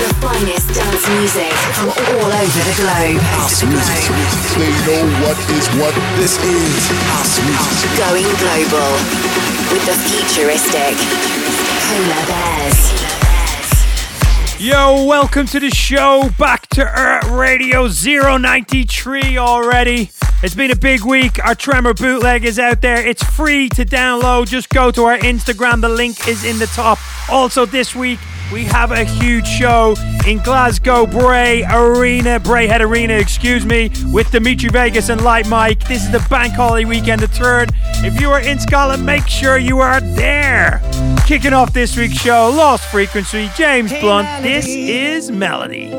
the finest dance music from all over the globe. House music. They know what is what. This is house music. Going global with the futuristic Polar Bears. Yo, welcome to the show. Back to Earth Radio 093 already. It's been a big week. Our Tremor bootleg is out there. It's free to download. Just go to our Instagram. The link is in the top. Also, this week, we have a huge show in Glasgow Bray Arena, Braehead Arena, excuse me, with Dimitri Vegas and Like Mike. This is the bank holiday weekend, the third. If you are in Scotland, make sure you are there. Kicking off this week's show, Lost Frequency, James Blunt. This is Melody.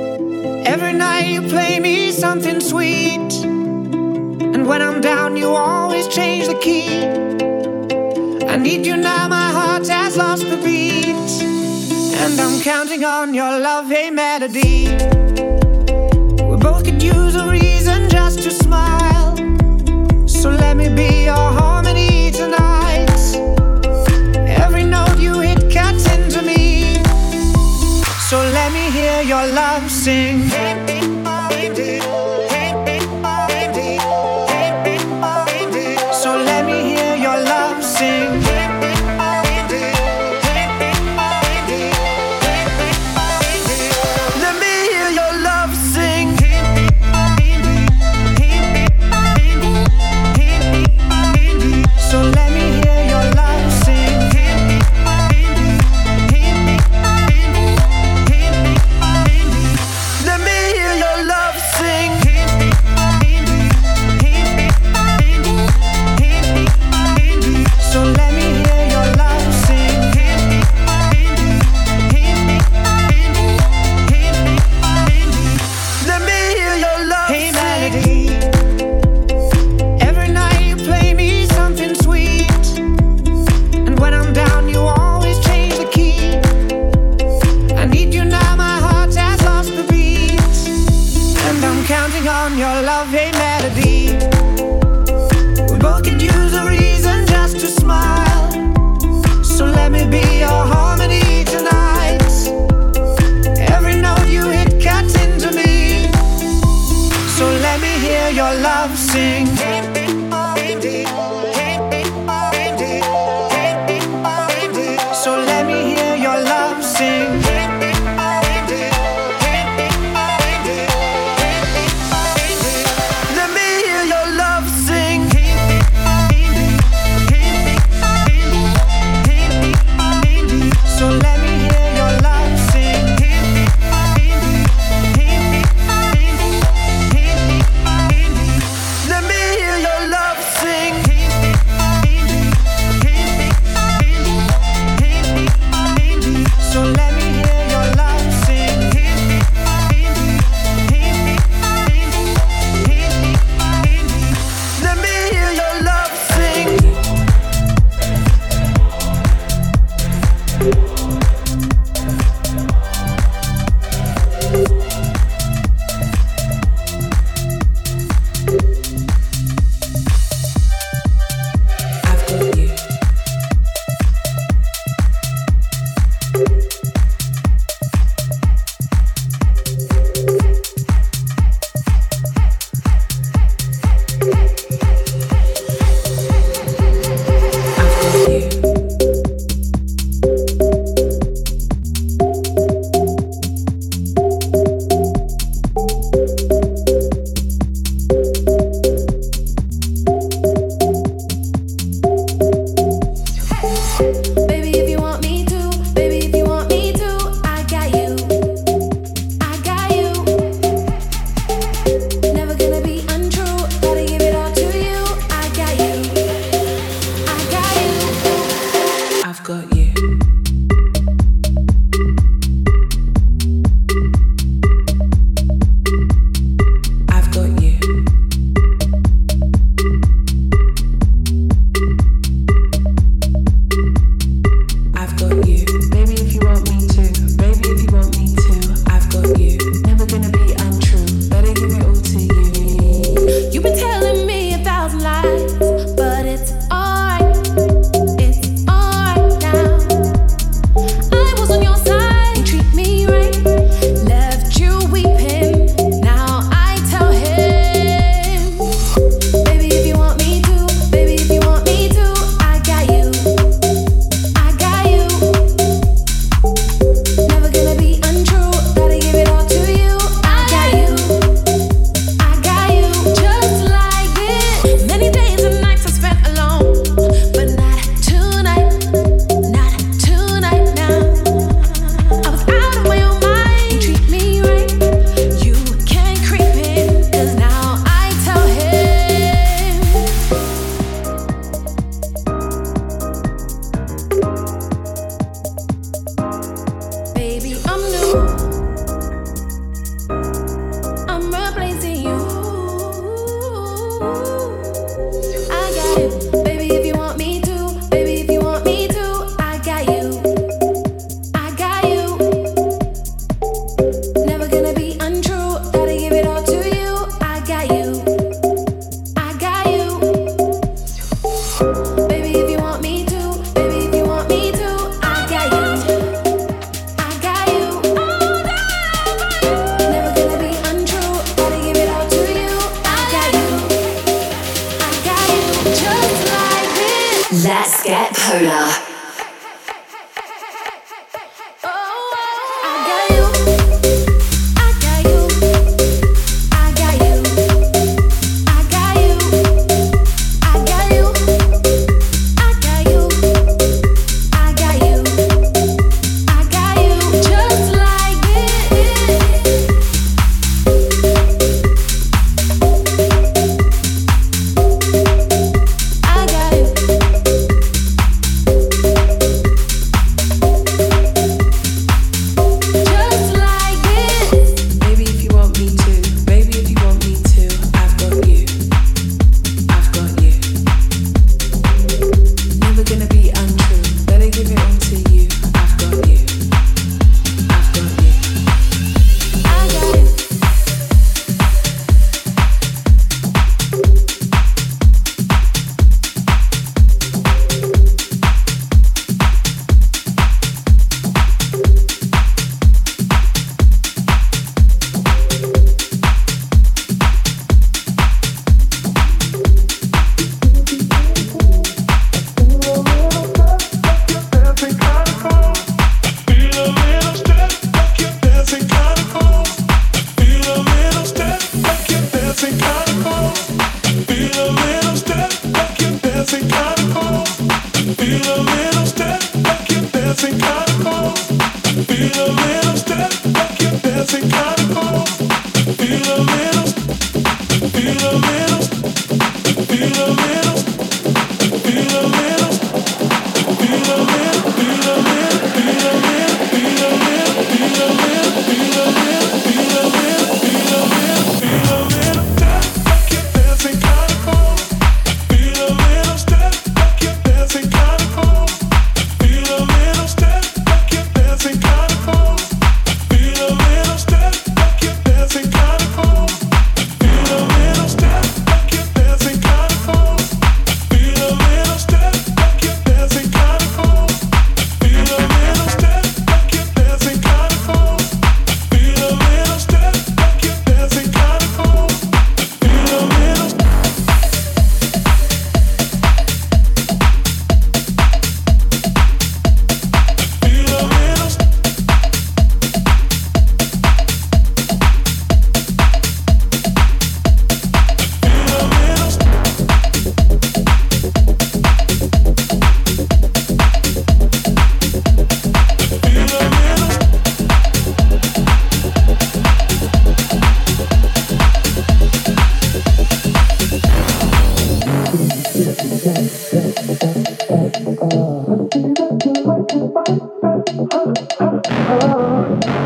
Every night you play me something sweet. And when I'm down, you always change the key. I need you now, my heart has lost the beat. And I'm counting on your love, hey melody. We both could use a reason just to smile. So let me be your harmony tonight. Every note you hit cuts into me. So let me hear your love sing.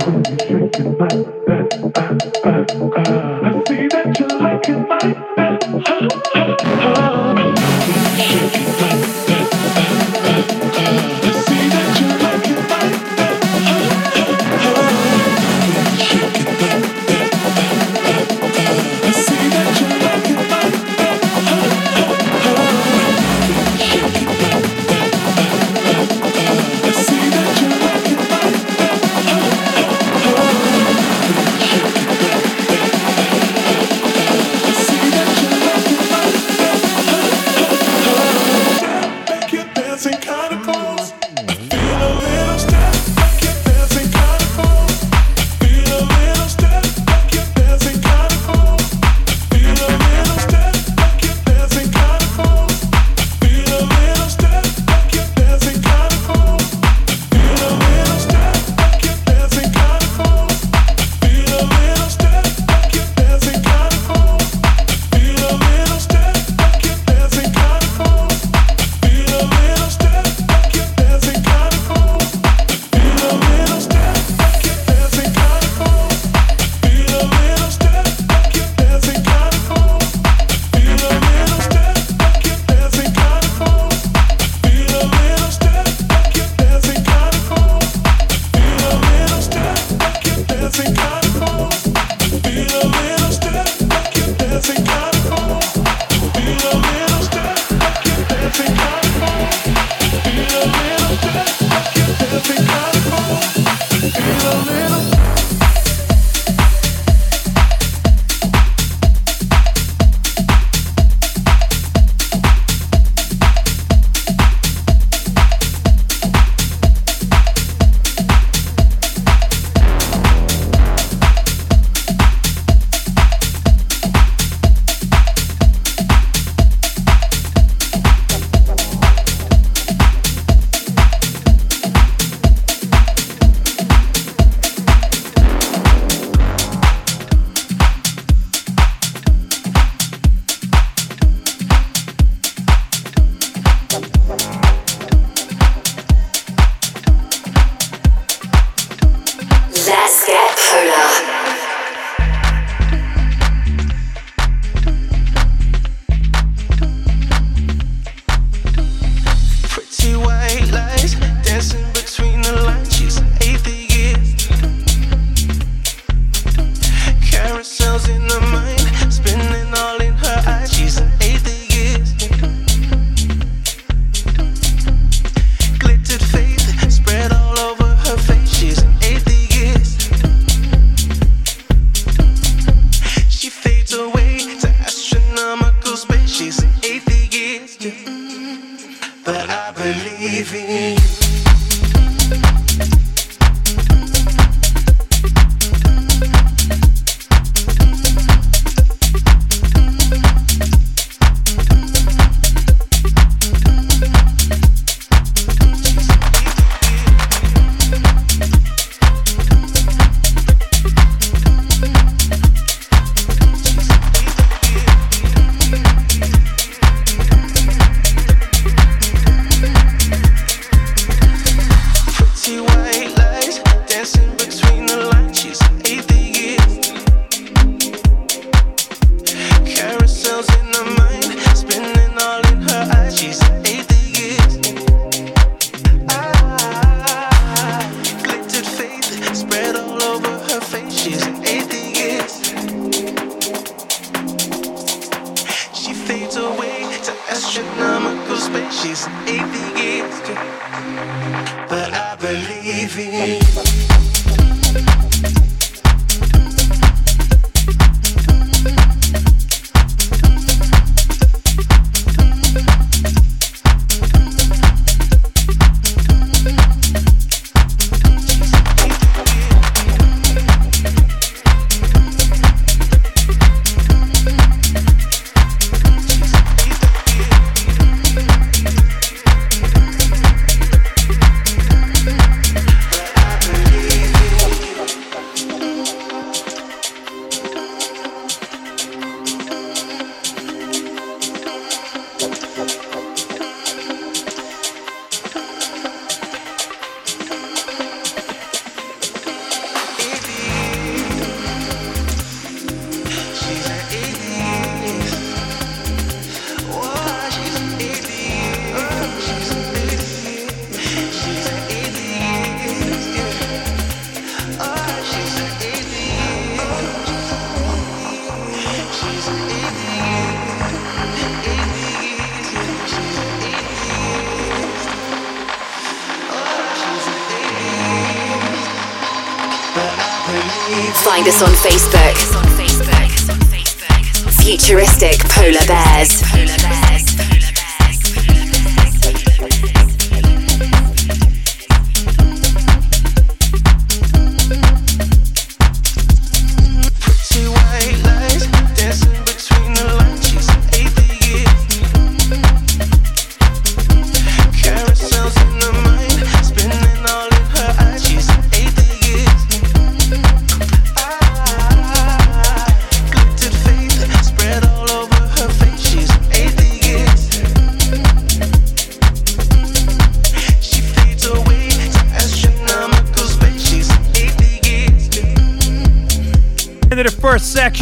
Bye.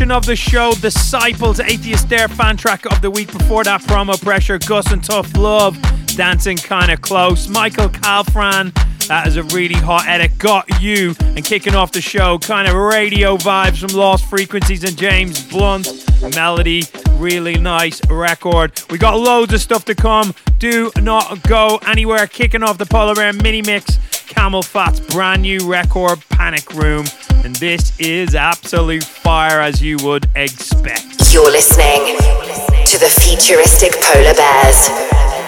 Of the show, Disciples, Atheist Dare fan track of the week. Before that, Promo Pressure, Guz and Tough Love, Dancing Kinda Close, Michael Calfran, that is a really hot edit, Got You, and kicking off the show, kind of radio vibes from Lost Frequencies and James Blunt, Melody, really nice record. We got loads of stuff to come, do not go anywhere, kicking off the Polar Bear mini mix, CamelPhat's brand new record, Panic Room and this is absolute fire as you would expect. You're listening to the futuristic Polar Bears.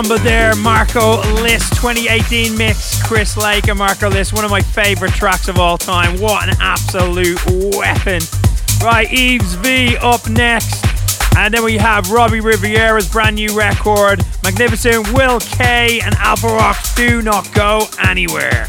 Tromba there, Marco Lys 2018 mix, Chris Lake and Marco Lys, one of my favorite tracks of all time. What an absolute weapon. Right, Eves V up next. And then we have Robbie Rivera's brand new record, Magnificence Will K and Alpha Rocks Do Not Go Anywhere.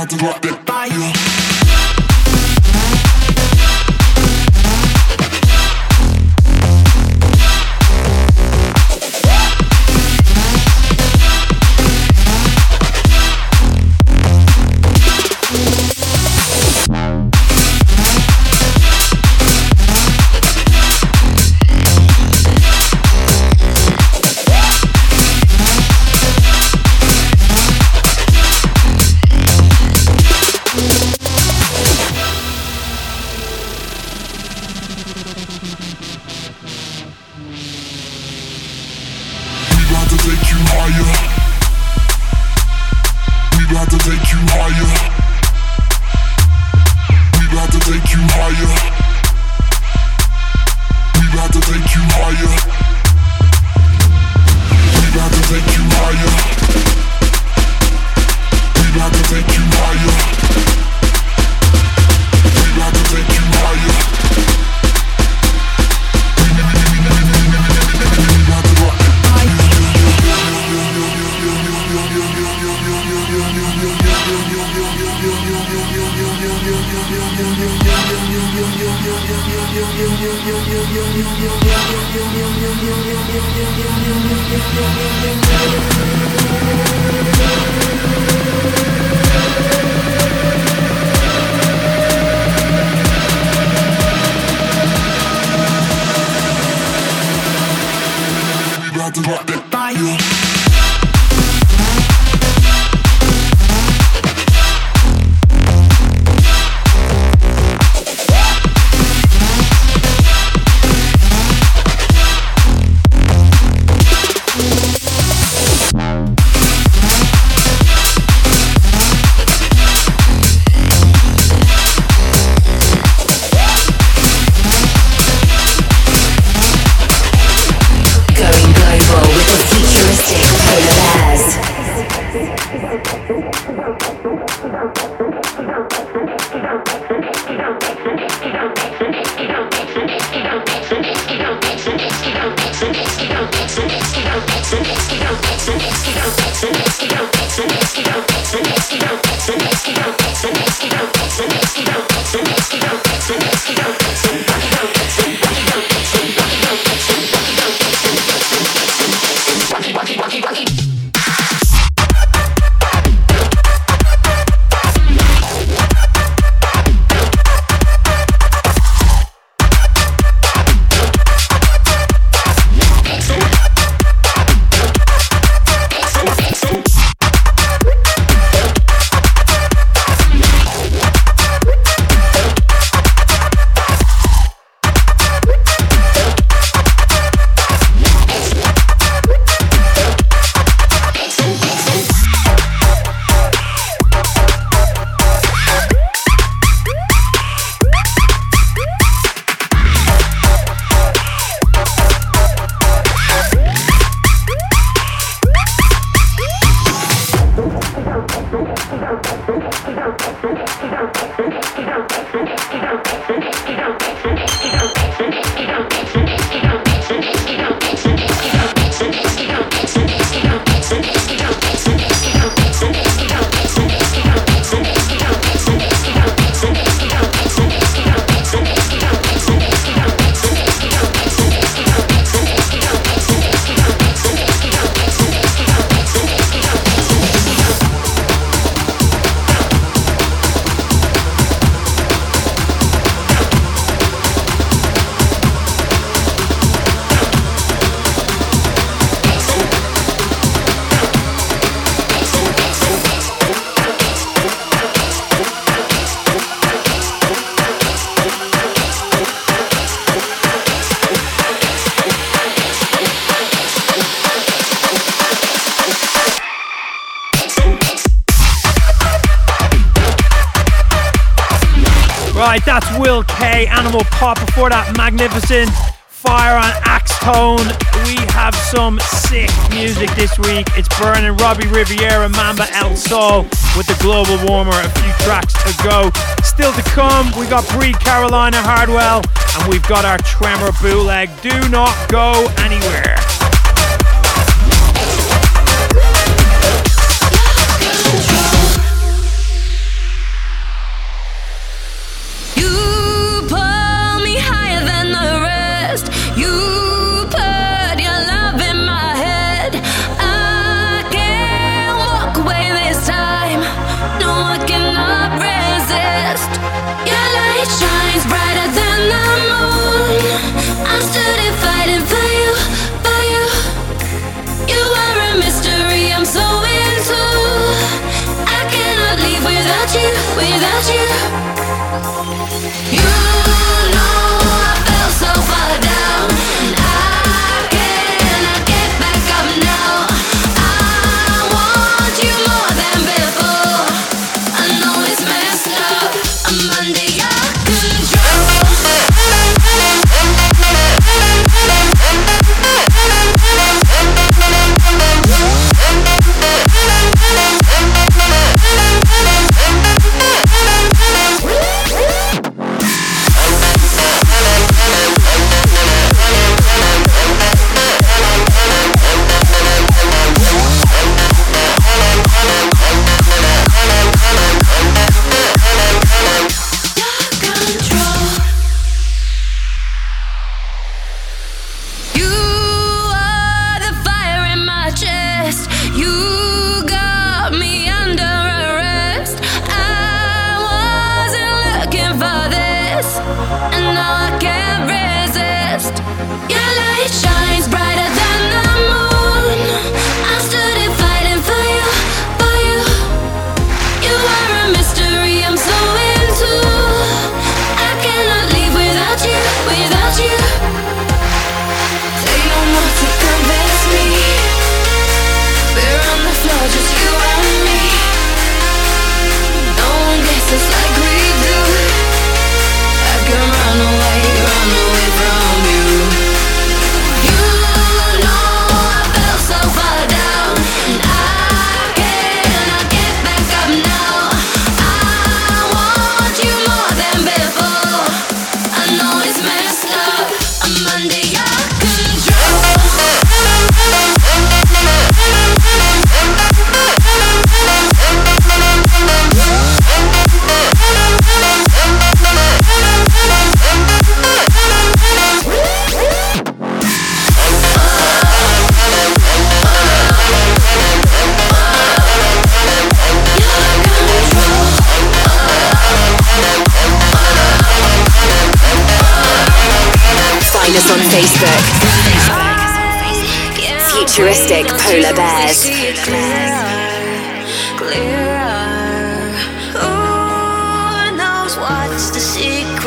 We about to rock that fire. Animal Pop. Before that, Magnificence Fire and Axtone. We have some sick music this week. It's Burning Robbie Rivera, Mamba El Sol with the Global Warmer a few tracks to go. Still to come, we got Breathe Carolina Hardwell and we've got our Tremor bootleg. Do not go anywhere.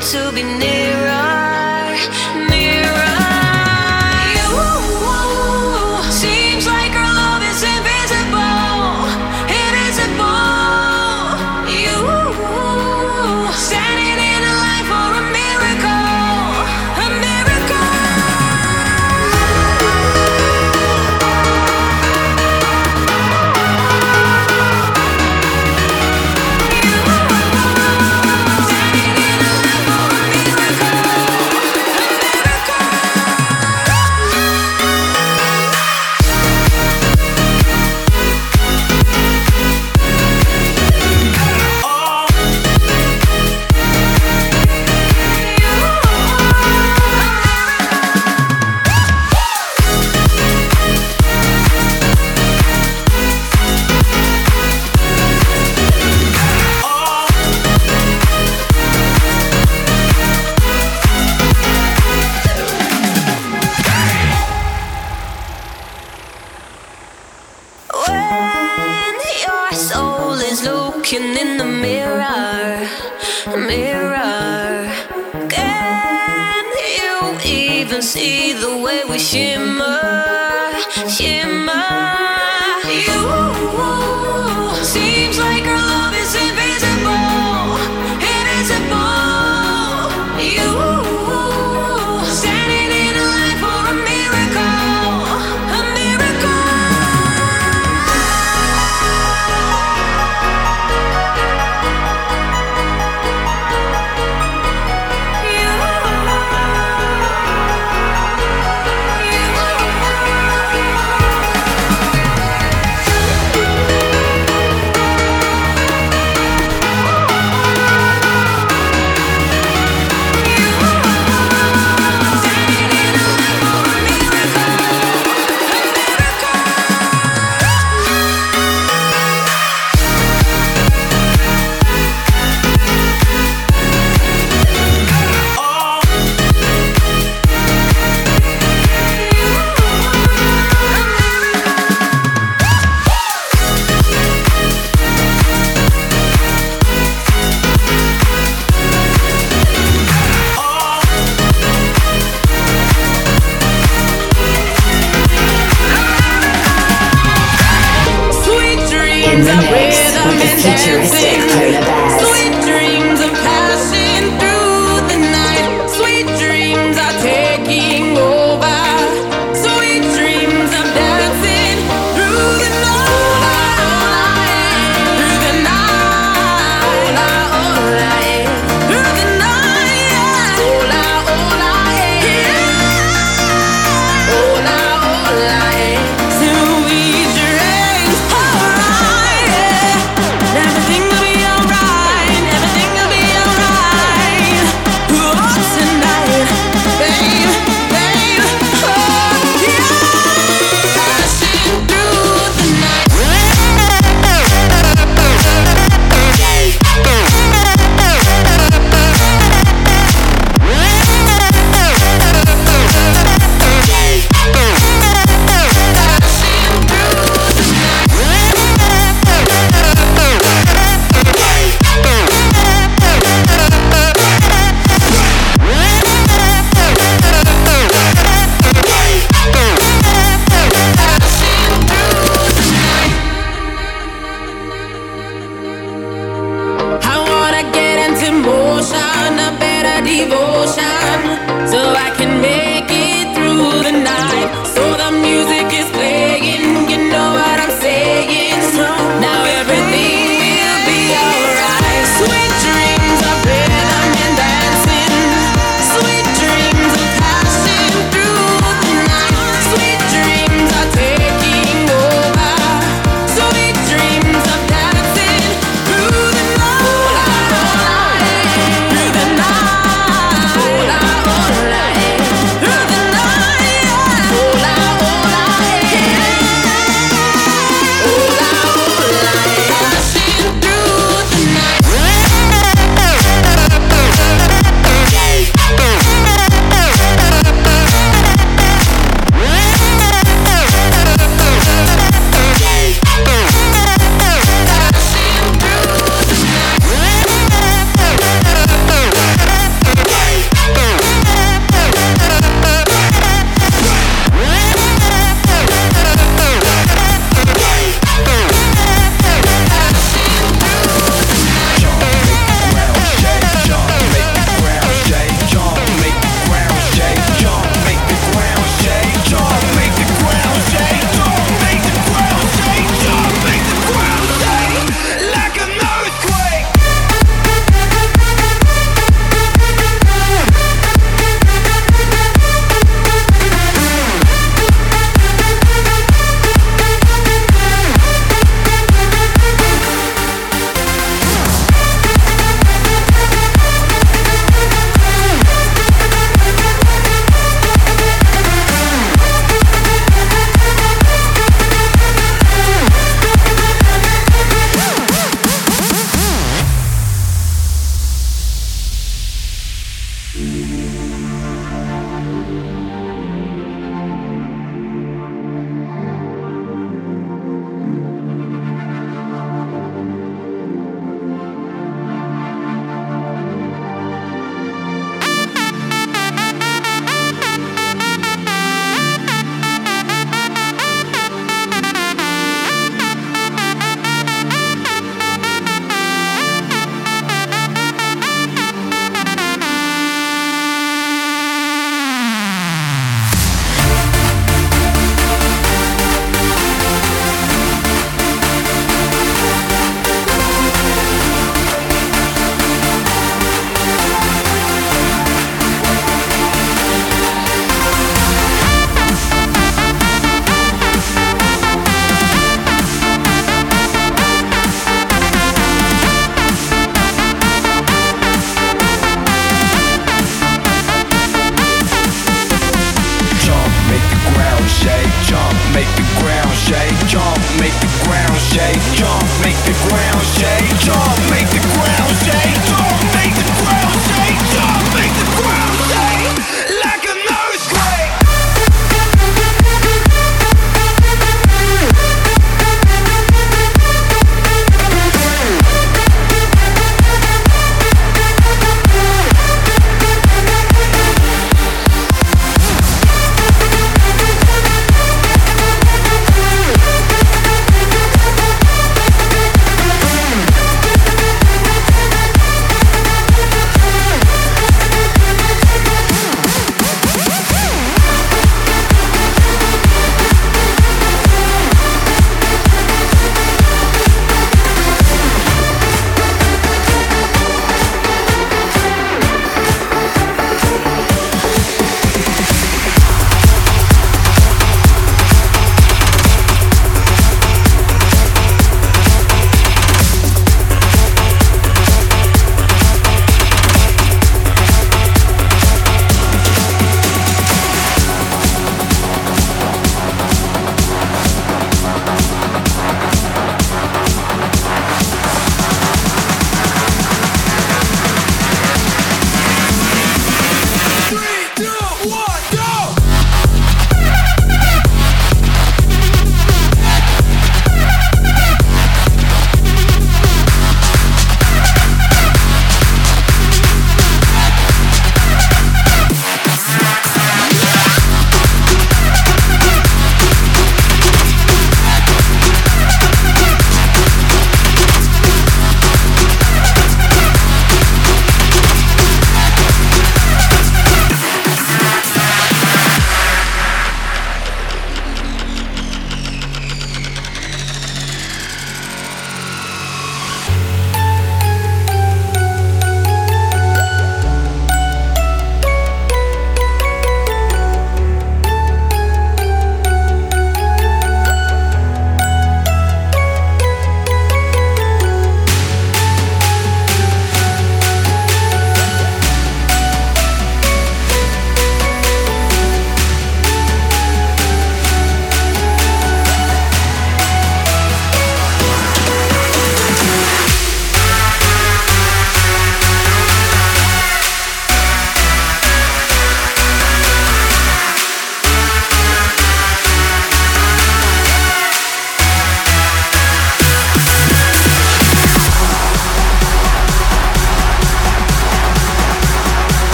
to be near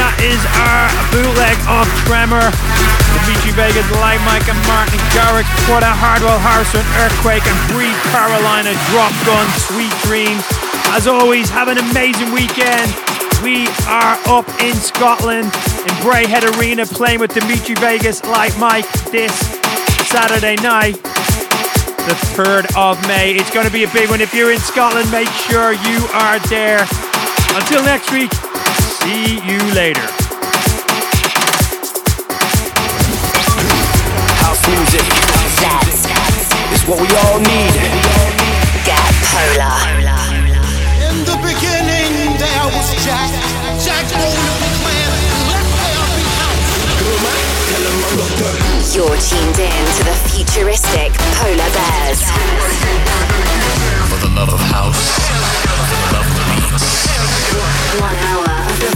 That is our bootleg of Tremor. Dimitri Vegas, Like Mike and Martin Garrix. Before that, Hardwell Harrison, Earthquake and Breathe Carolina, Drop Gun, Sweet Dreams. As always, have an amazing weekend. We are up in Scotland in Braehead Arena playing with Dimitri Vegas, Like Mike this Saturday night the 3rd of May. It's going to be a big one. If you're in Scotland, make sure you are there. Until next week, see you later. House music Let's is what we all need. get polar. In the beginning, there was Jack. Jack owned the plan. Let there be house. You're tuned in to the futuristic Polar Bears. For the love of house, for the love of beats.